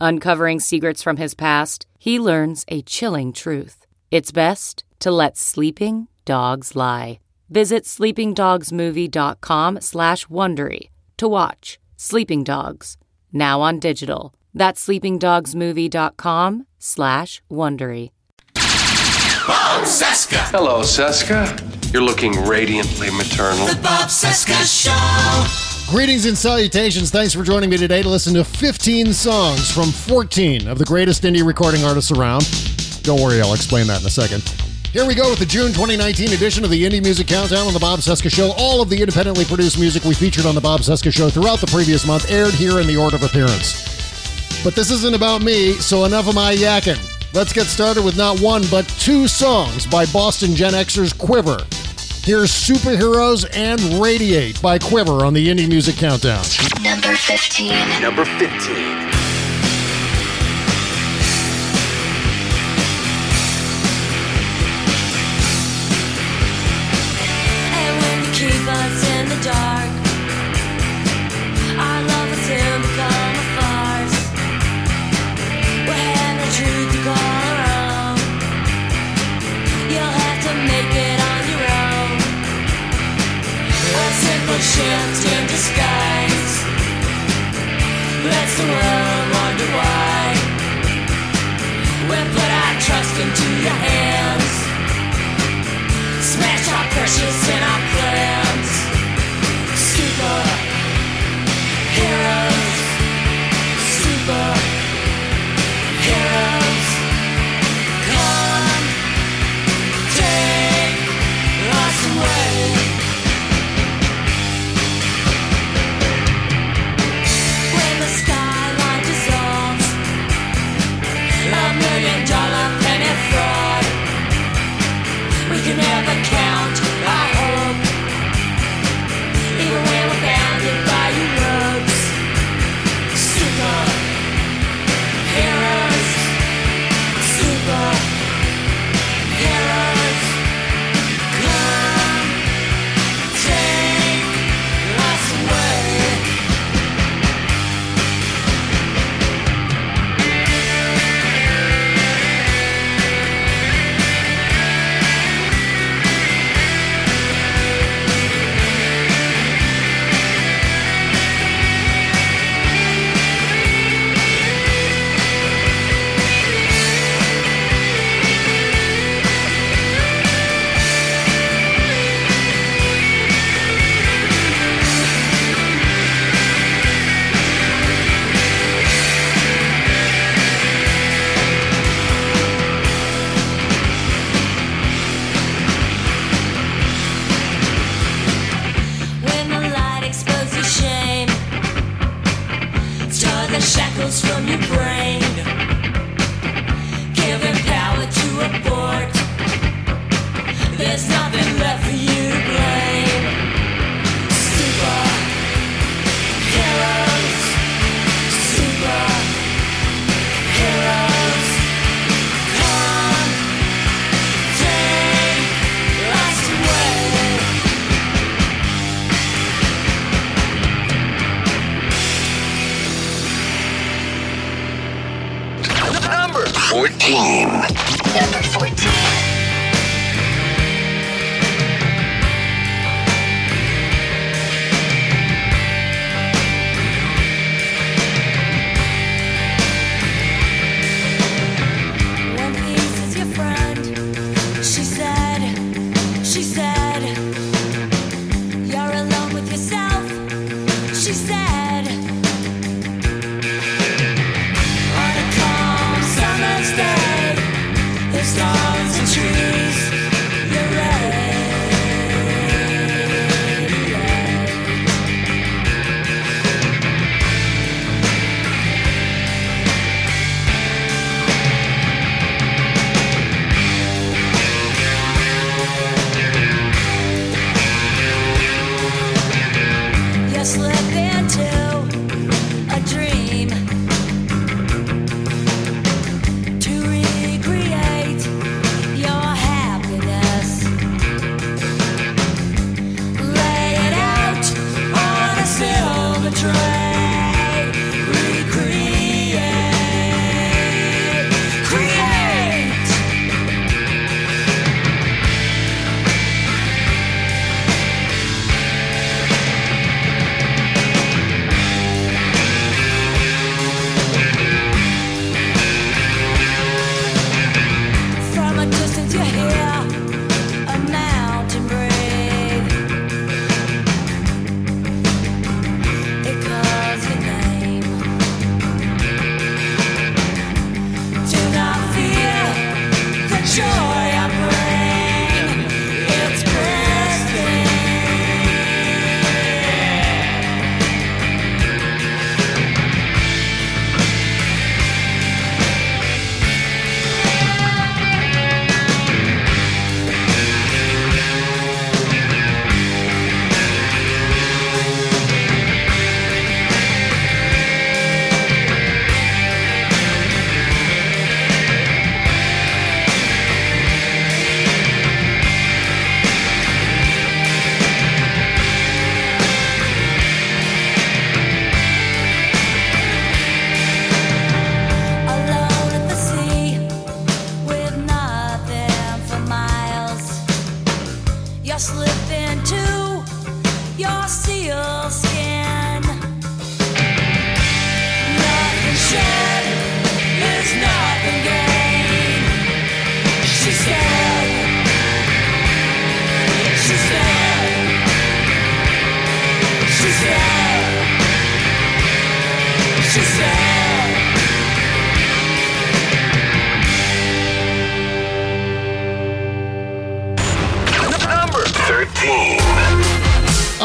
Uncovering secrets from his past, he learns a chilling truth. It's best to let sleeping dogs lie. Visit sleepingdogsmovie.com slash Wondery to watch Sleeping Dogs, now on digital. That's sleepingdogsmovie.com slash Wondery. Bob Cesca. Hello, Cesca. You're looking radiantly maternal. The Bob Cesca Show. Greetings and salutations. Thanks for joining me today to listen to 15 songs from 14 of the greatest indie recording artists around. Don't worry, I'll explain that in a second. Here we go with the June 2019 edition of the Indie Music Countdown on the Bob Cesca Show. All of the independently produced music we featured on the Bob Cesca Show throughout the previous month aired here in the order of appearance. But this isn't about me, so enough of my yakking. Let's get started with not one, but two songs by Boston Gen Xers Quiver. Here's Superheroes and Radiate by Quiver on the Indie Music Countdown. Number 15. Number 15. Simple in disguise the world wonder why. Put our trust into your hands. Smash our precious in our plans. Super heroes. Count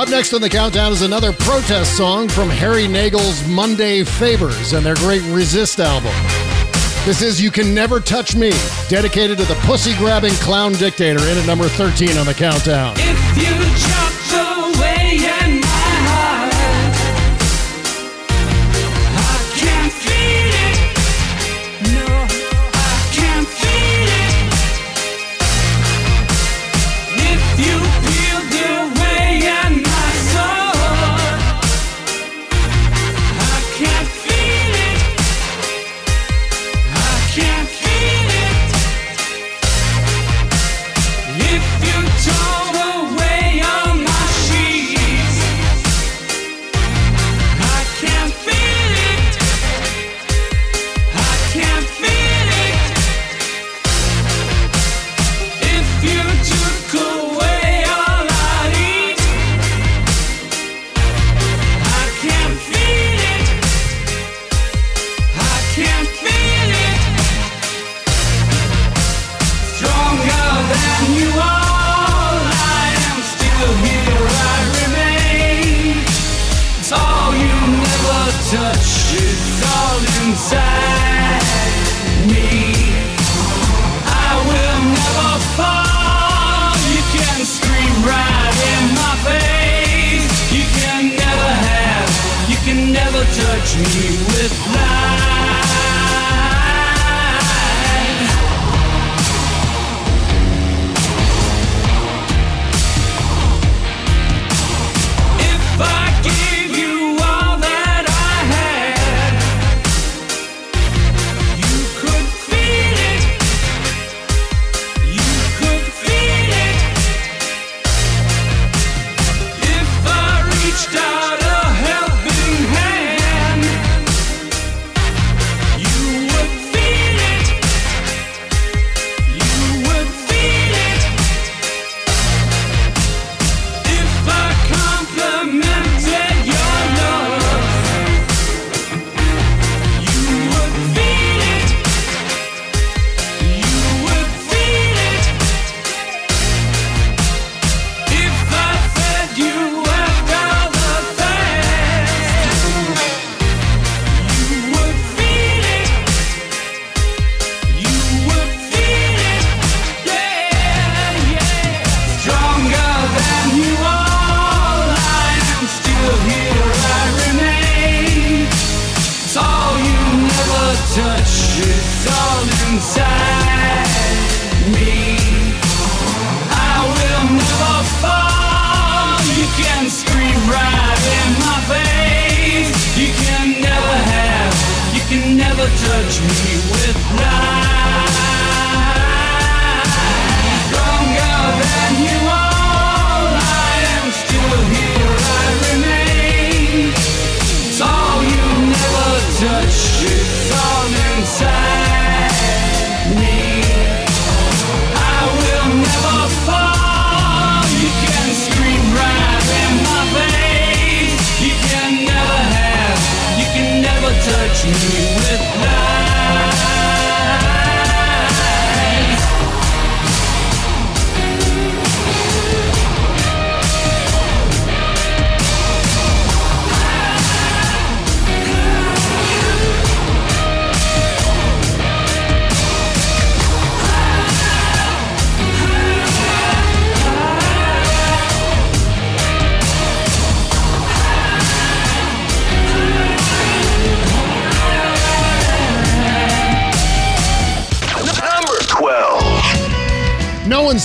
Up next on the countdown is another protest song from Harry Nagel's Monday Favors and their great Resist album. This is You Can Never Touch Me, dedicated to the pussy grabbing clown dictator, in at number 13 on the countdown. Dream with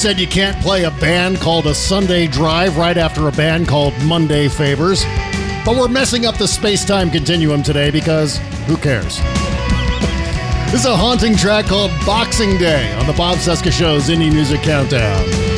said you can't play a band called a Sunday Drive right after a band called Monday Favors. But we're messing up the space time continuum today because who cares? this is a haunting track called Boxing Day on the Bob Cesca Show's Indie Music Countdown.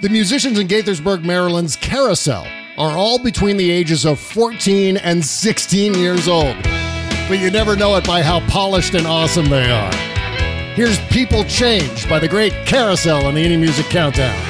The musicians in Gaithersburg, Maryland's Carousel are all between the ages of 14 and 16 years old, but you never know it by how polished and awesome they are. Here's People Change by the great Carousel on the Indie Music Countdown.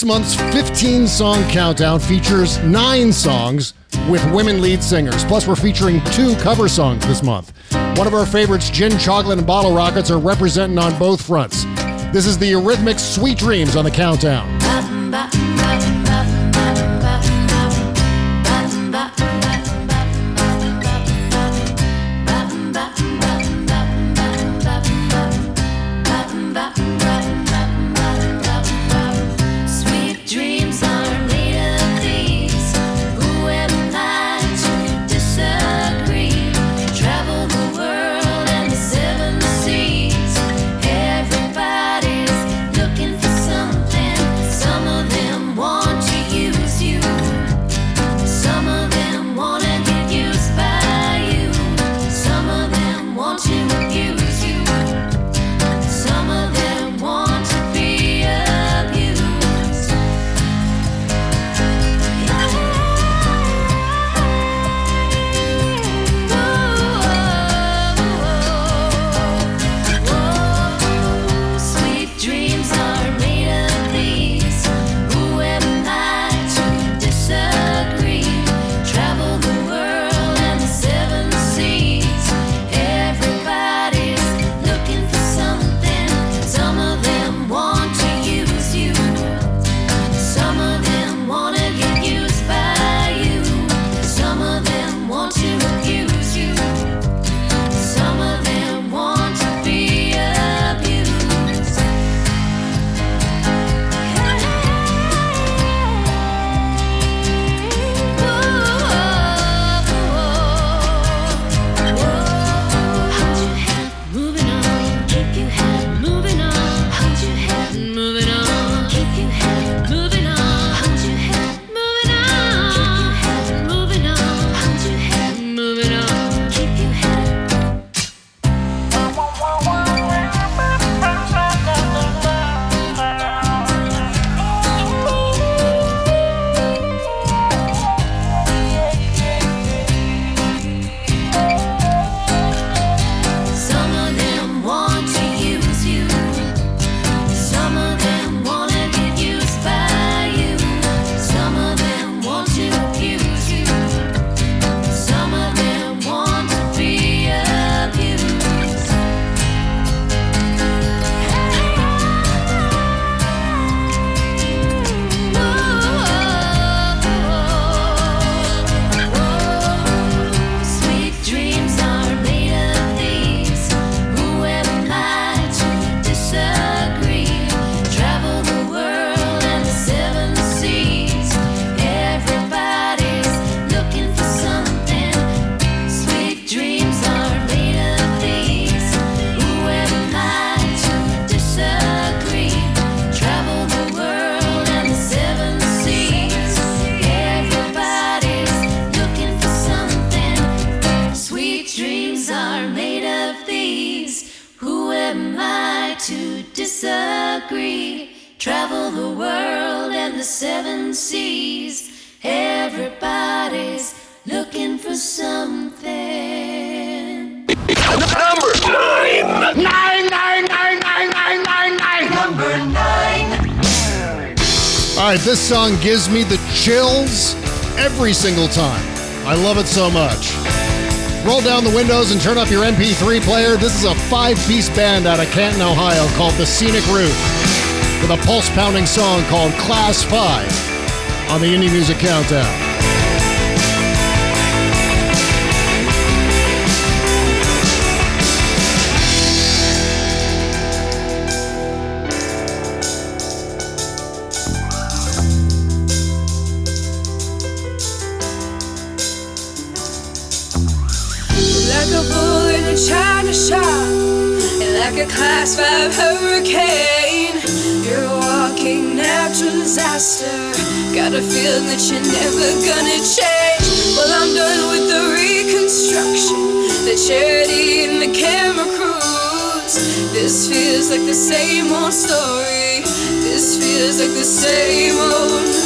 This month's 15 song countdown features nine songs with women lead singers. Plus, we're featuring two cover songs this month. One of our favorites, Gin Chocolate and Bottle Rockets, are representing on both fronts. This is the Eurythmics' Sweet Dreams on the countdown. Song gives me the chills every single time. I love it so much. Roll down the windows and turn up your MP3 player. This is a five piece band out of Canton, Ohio called The Scenic Route with a pulse pounding song called Class 5 on the Indie Music Countdown. Class five hurricane. You're a walking natural disaster. Got a feeling that you're never gonna change. Well, I'm done with the reconstruction, the charity and the camera crews. This feels like the same old story. This feels like the same old.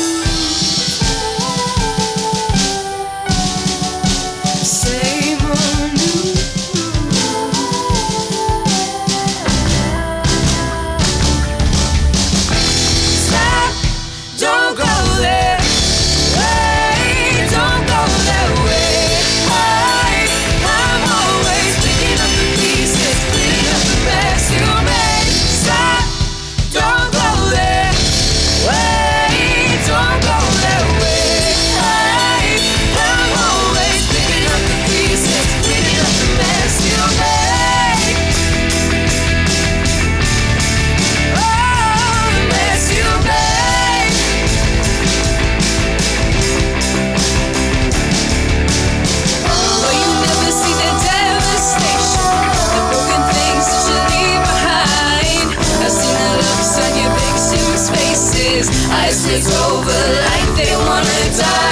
It's over. Like they wanna die.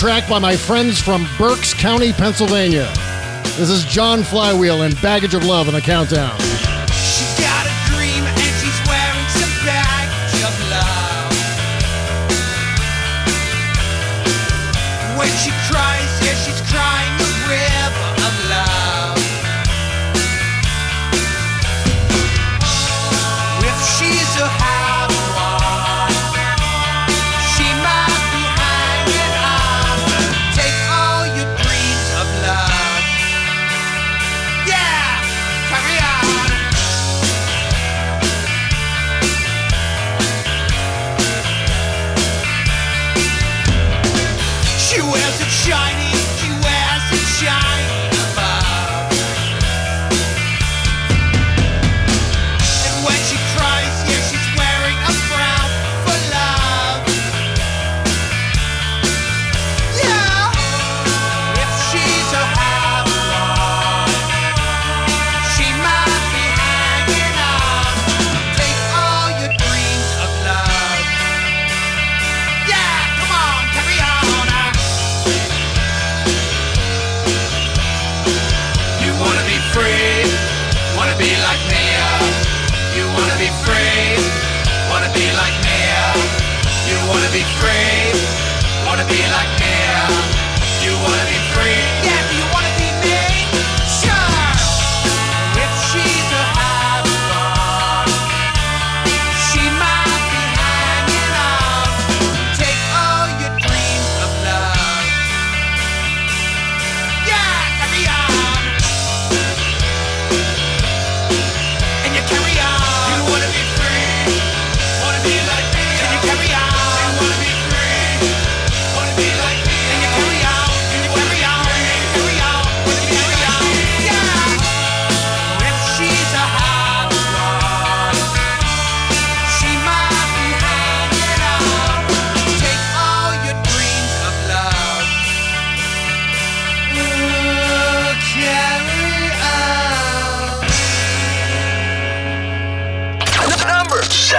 Track by my friends from Berks County, Pennsylvania. This is John Flywheel and Baggage of Love in the countdown.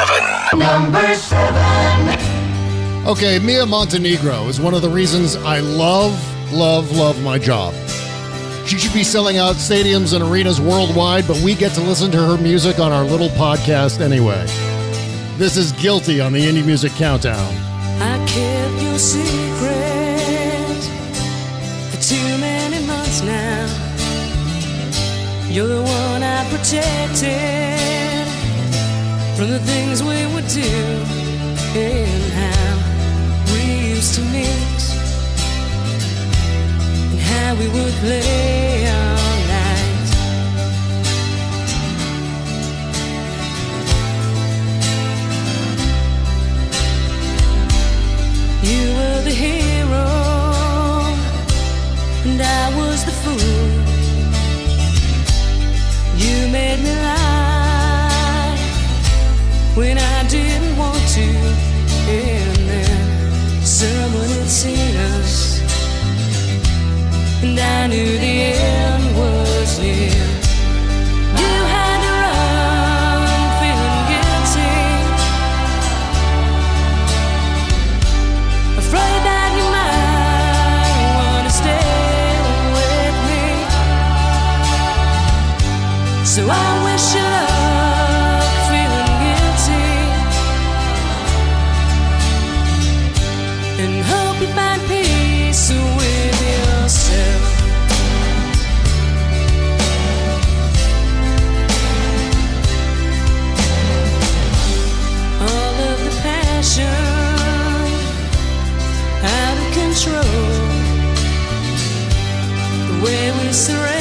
Number seven. Okay, Mia Montenegro is one of the reasons I love, love, love my job. She should be selling out stadiums and arenas worldwide, but we get to listen to her music on our little podcast anyway. This is Guilty on the Indie Music Countdown. I kept your secret for too many months now. You're the one I protected from the things we would do and how we used to mix and how we would play all night. You were the hero, and I was the fool. You made me lie when I didn't want to, and then someone had seen us, and I knew the end was near. You had to run, feeling guilty. Afraid that you might wanna stay with me. So I control. The way we surrender,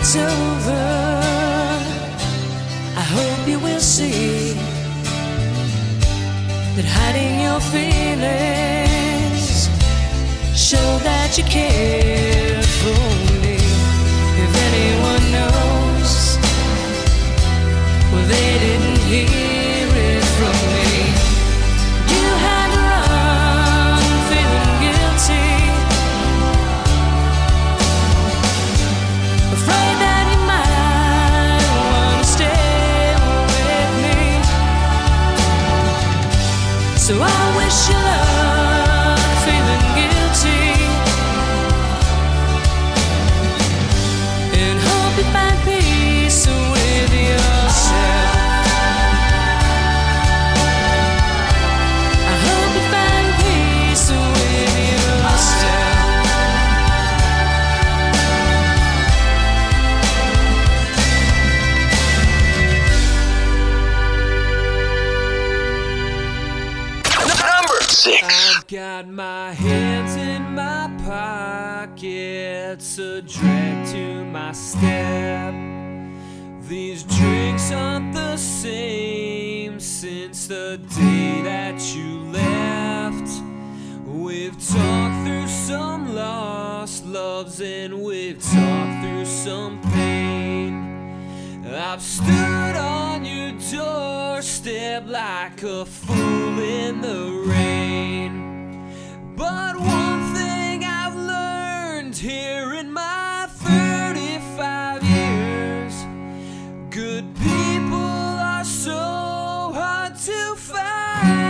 it's over, I hope you will see that hiding your feelings show that you care for me. If anyone knows, well, they didn't hear and we've talked through some pain. I've stood on your doorstep like a fool in the rain. But one thing I've learned here in my 35 years good people are so hard to find.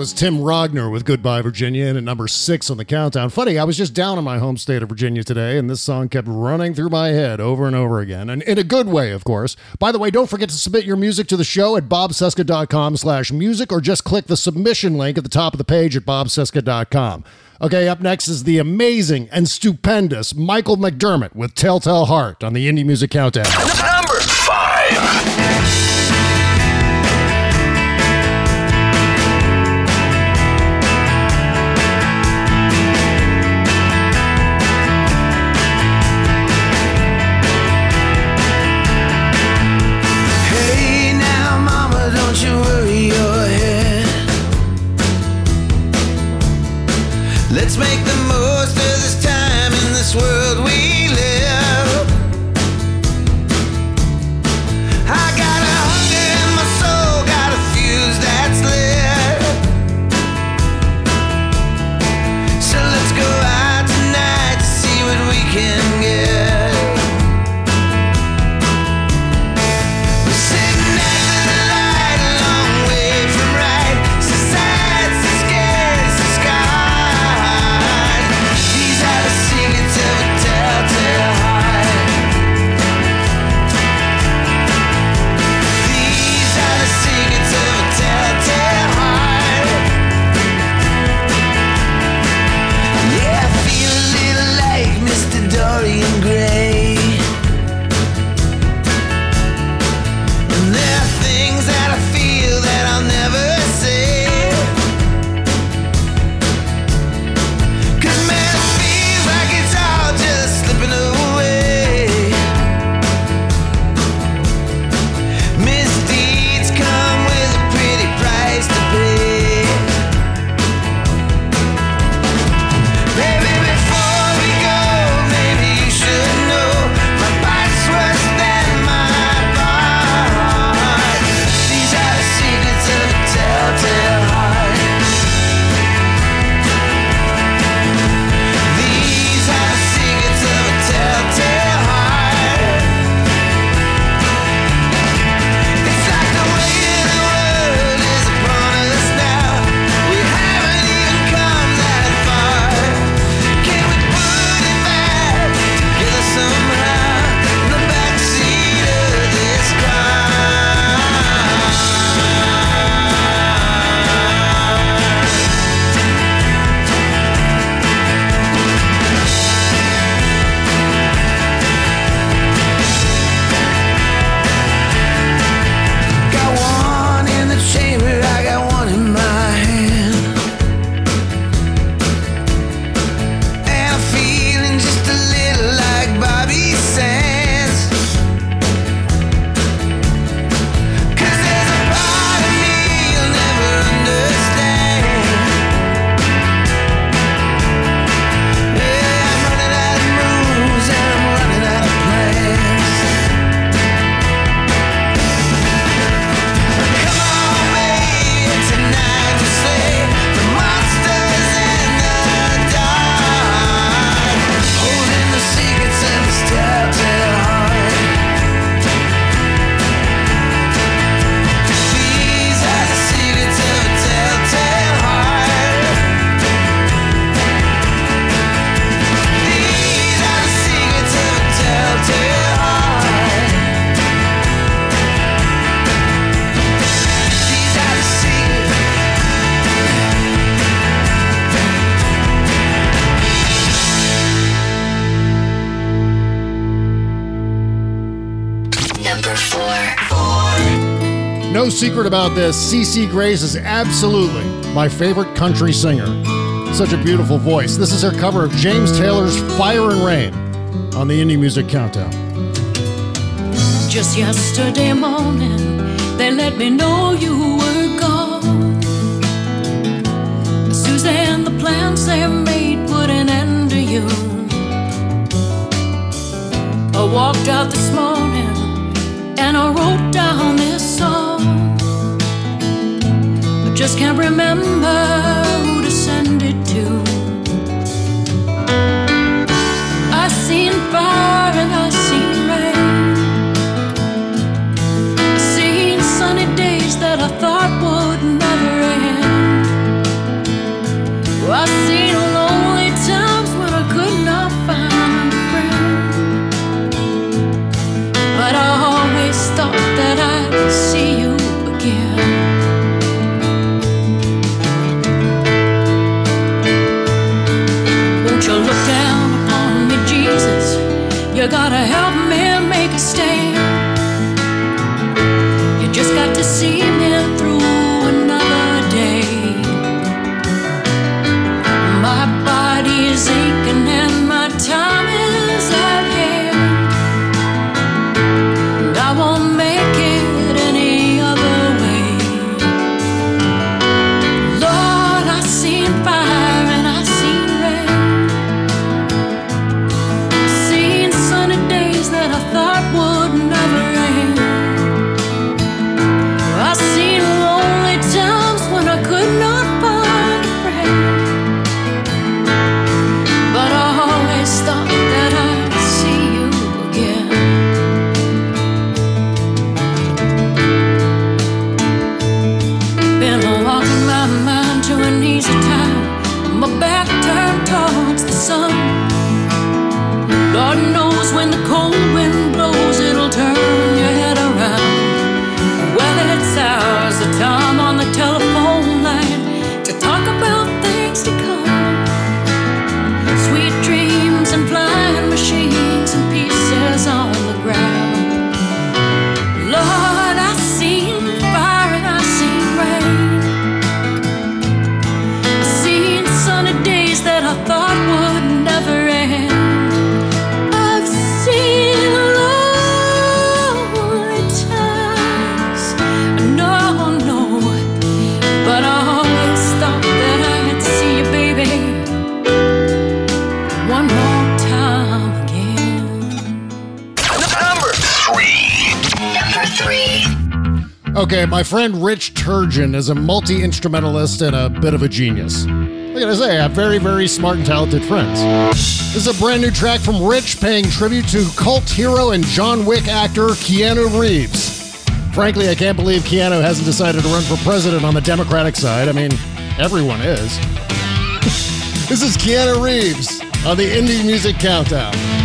Was Tim Rogner with Goodbye Virginia and at number six on the countdown. Funny, I was just down in my home state of Virginia today, and this song kept running through my head over and over again. And in a good way, of course. By the way, don't forget to submit your music to the show at bobcesca.com slash music or just click the submission link at the top of the page at bobcesca.com. Okay, up next is the amazing and stupendous Michael McDermott with Telltale Heart on the Indie Music Countdown. Number five. No secret about this, CC Grace is absolutely my favorite country singer. Such a beautiful voice. This is her cover of James Taylor's Fire and Rain on the Indie Music Countdown. Just yesterday morning, they let me know you were gone. Suzanne, the plans they made put an end to you. I walked out this morning and I wrote down this song. Just can't remember who to send it to. I've seen fire and I gotta help. a multi instrumentalist and a bit of a genius. Like I say, I have very, very smart and talented friends. This is a brand new track from Rich paying tribute to cult hero and John Wick actor Keanu Reeves. Frankly, I can't believe Keanu hasn't decided to run for president on the Democratic side. I mean, everyone is. this is Keanu Reeves on the Indie Music Countdown.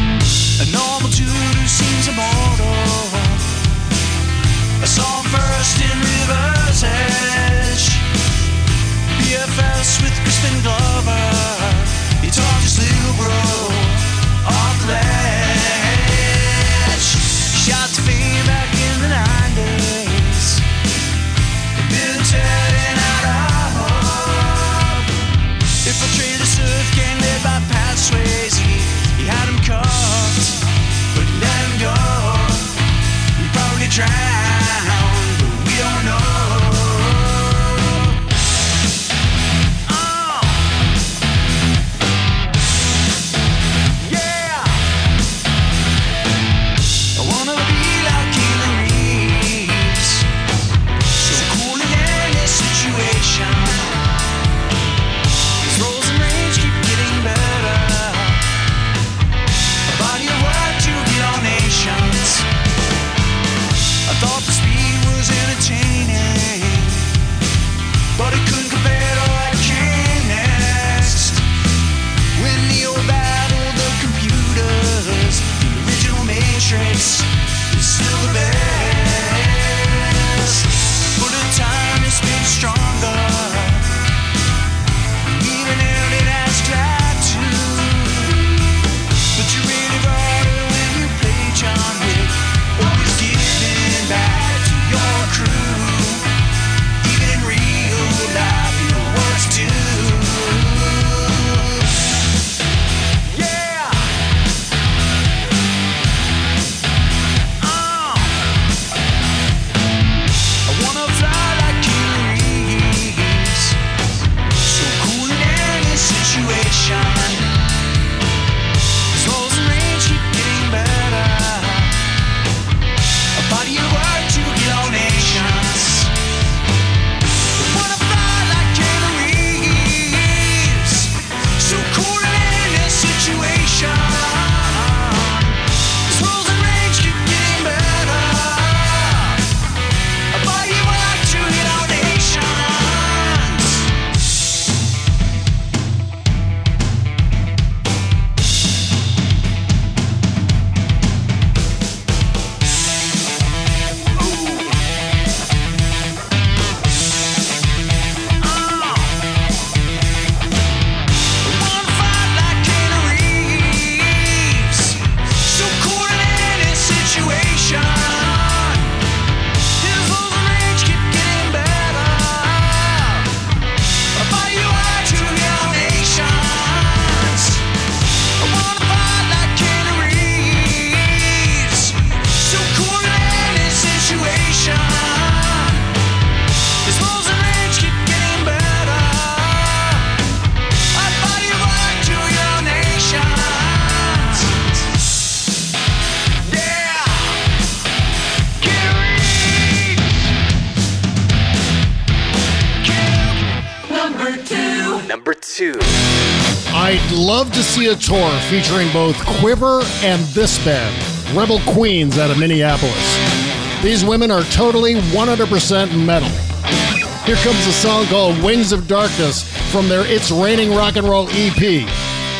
Utopia tour featuring both Quiver and this band, Rebel Queens out of Minneapolis. These women are totally 100% metal. Here comes a song called Wings of Darkness from their It's Raining Rock and Roll EP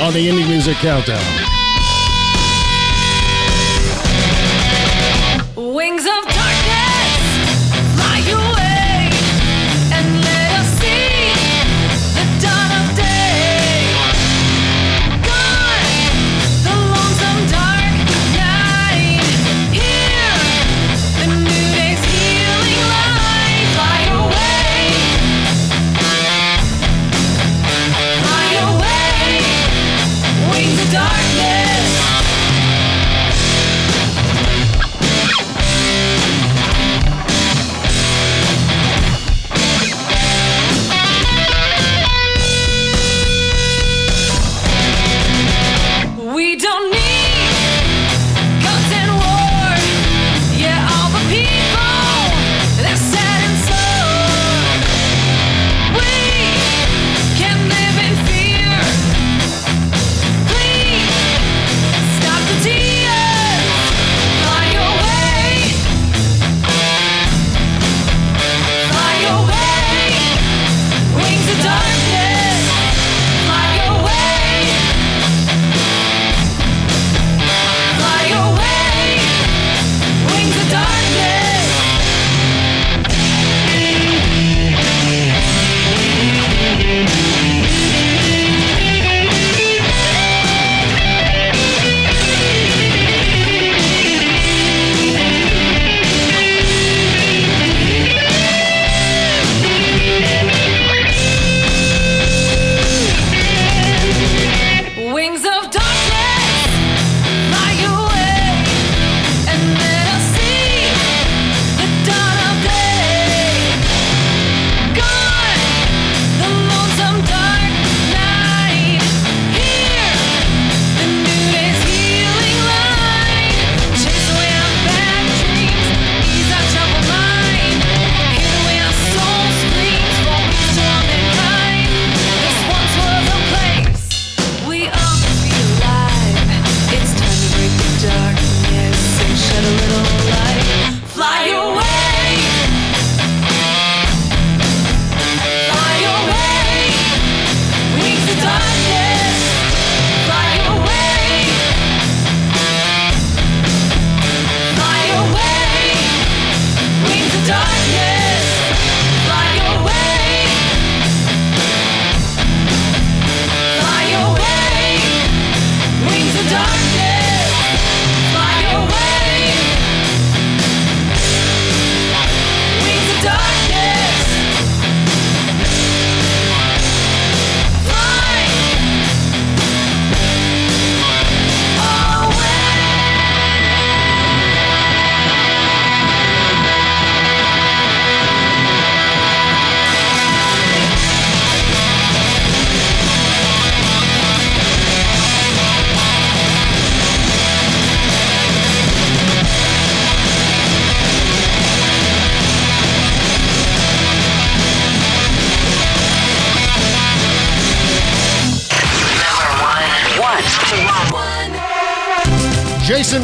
on the Indie Music Countdown.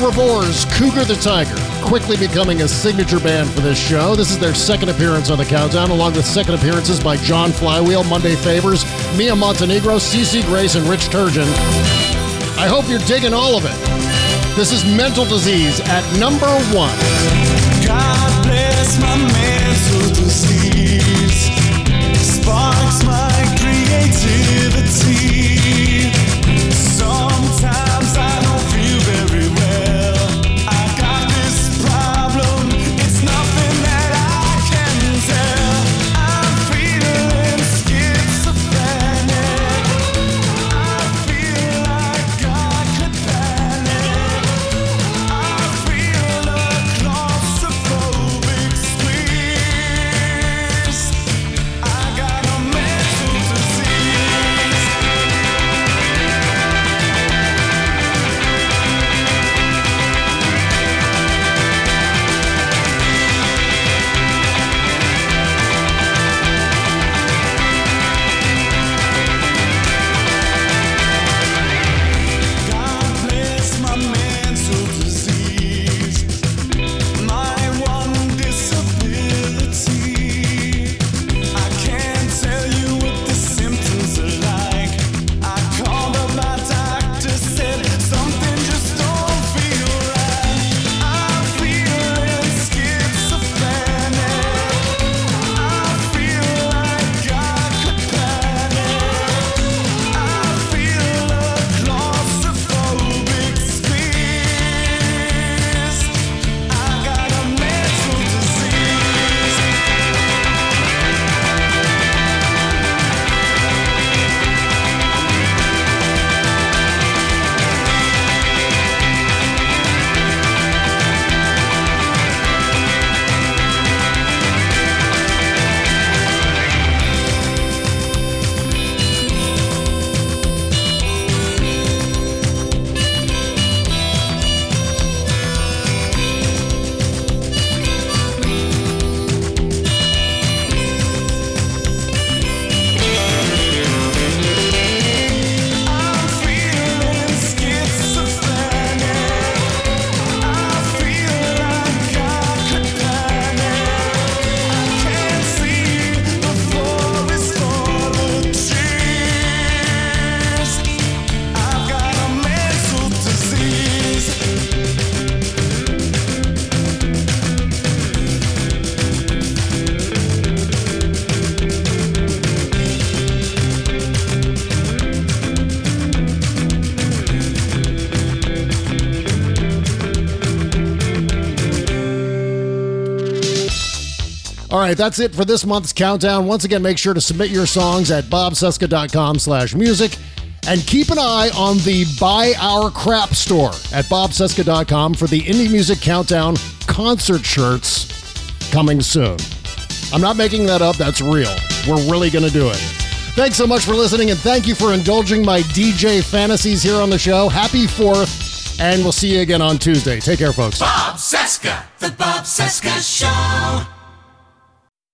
Revor's Cougar the Tiger, quickly becoming a signature band for this show. This is their second appearance on the Countdown, along with second appearances by John Flywheel, Monday Favors, Mia Montenegro, CC Grace, and Rich Turgeon. I hope you're digging all of it. This is Mental Disease at number one. God bless my mental disease. Sparks my right, that's it for this month's countdown. Once again, make sure to submit your songs at bobcesca.com slash music. And keep an eye on the Buy Our Crap store at bobcesca.com for the Indie Music Countdown concert shirts coming soon. I'm not making that up, that's real. We're really going to do it. Thanks so much for listening, and thank you for indulging my DJ fantasies here on the show. Happy 4th, and we'll see you again on Tuesday. Take care, folks. Bob Cesca, The Bob Cesca Show.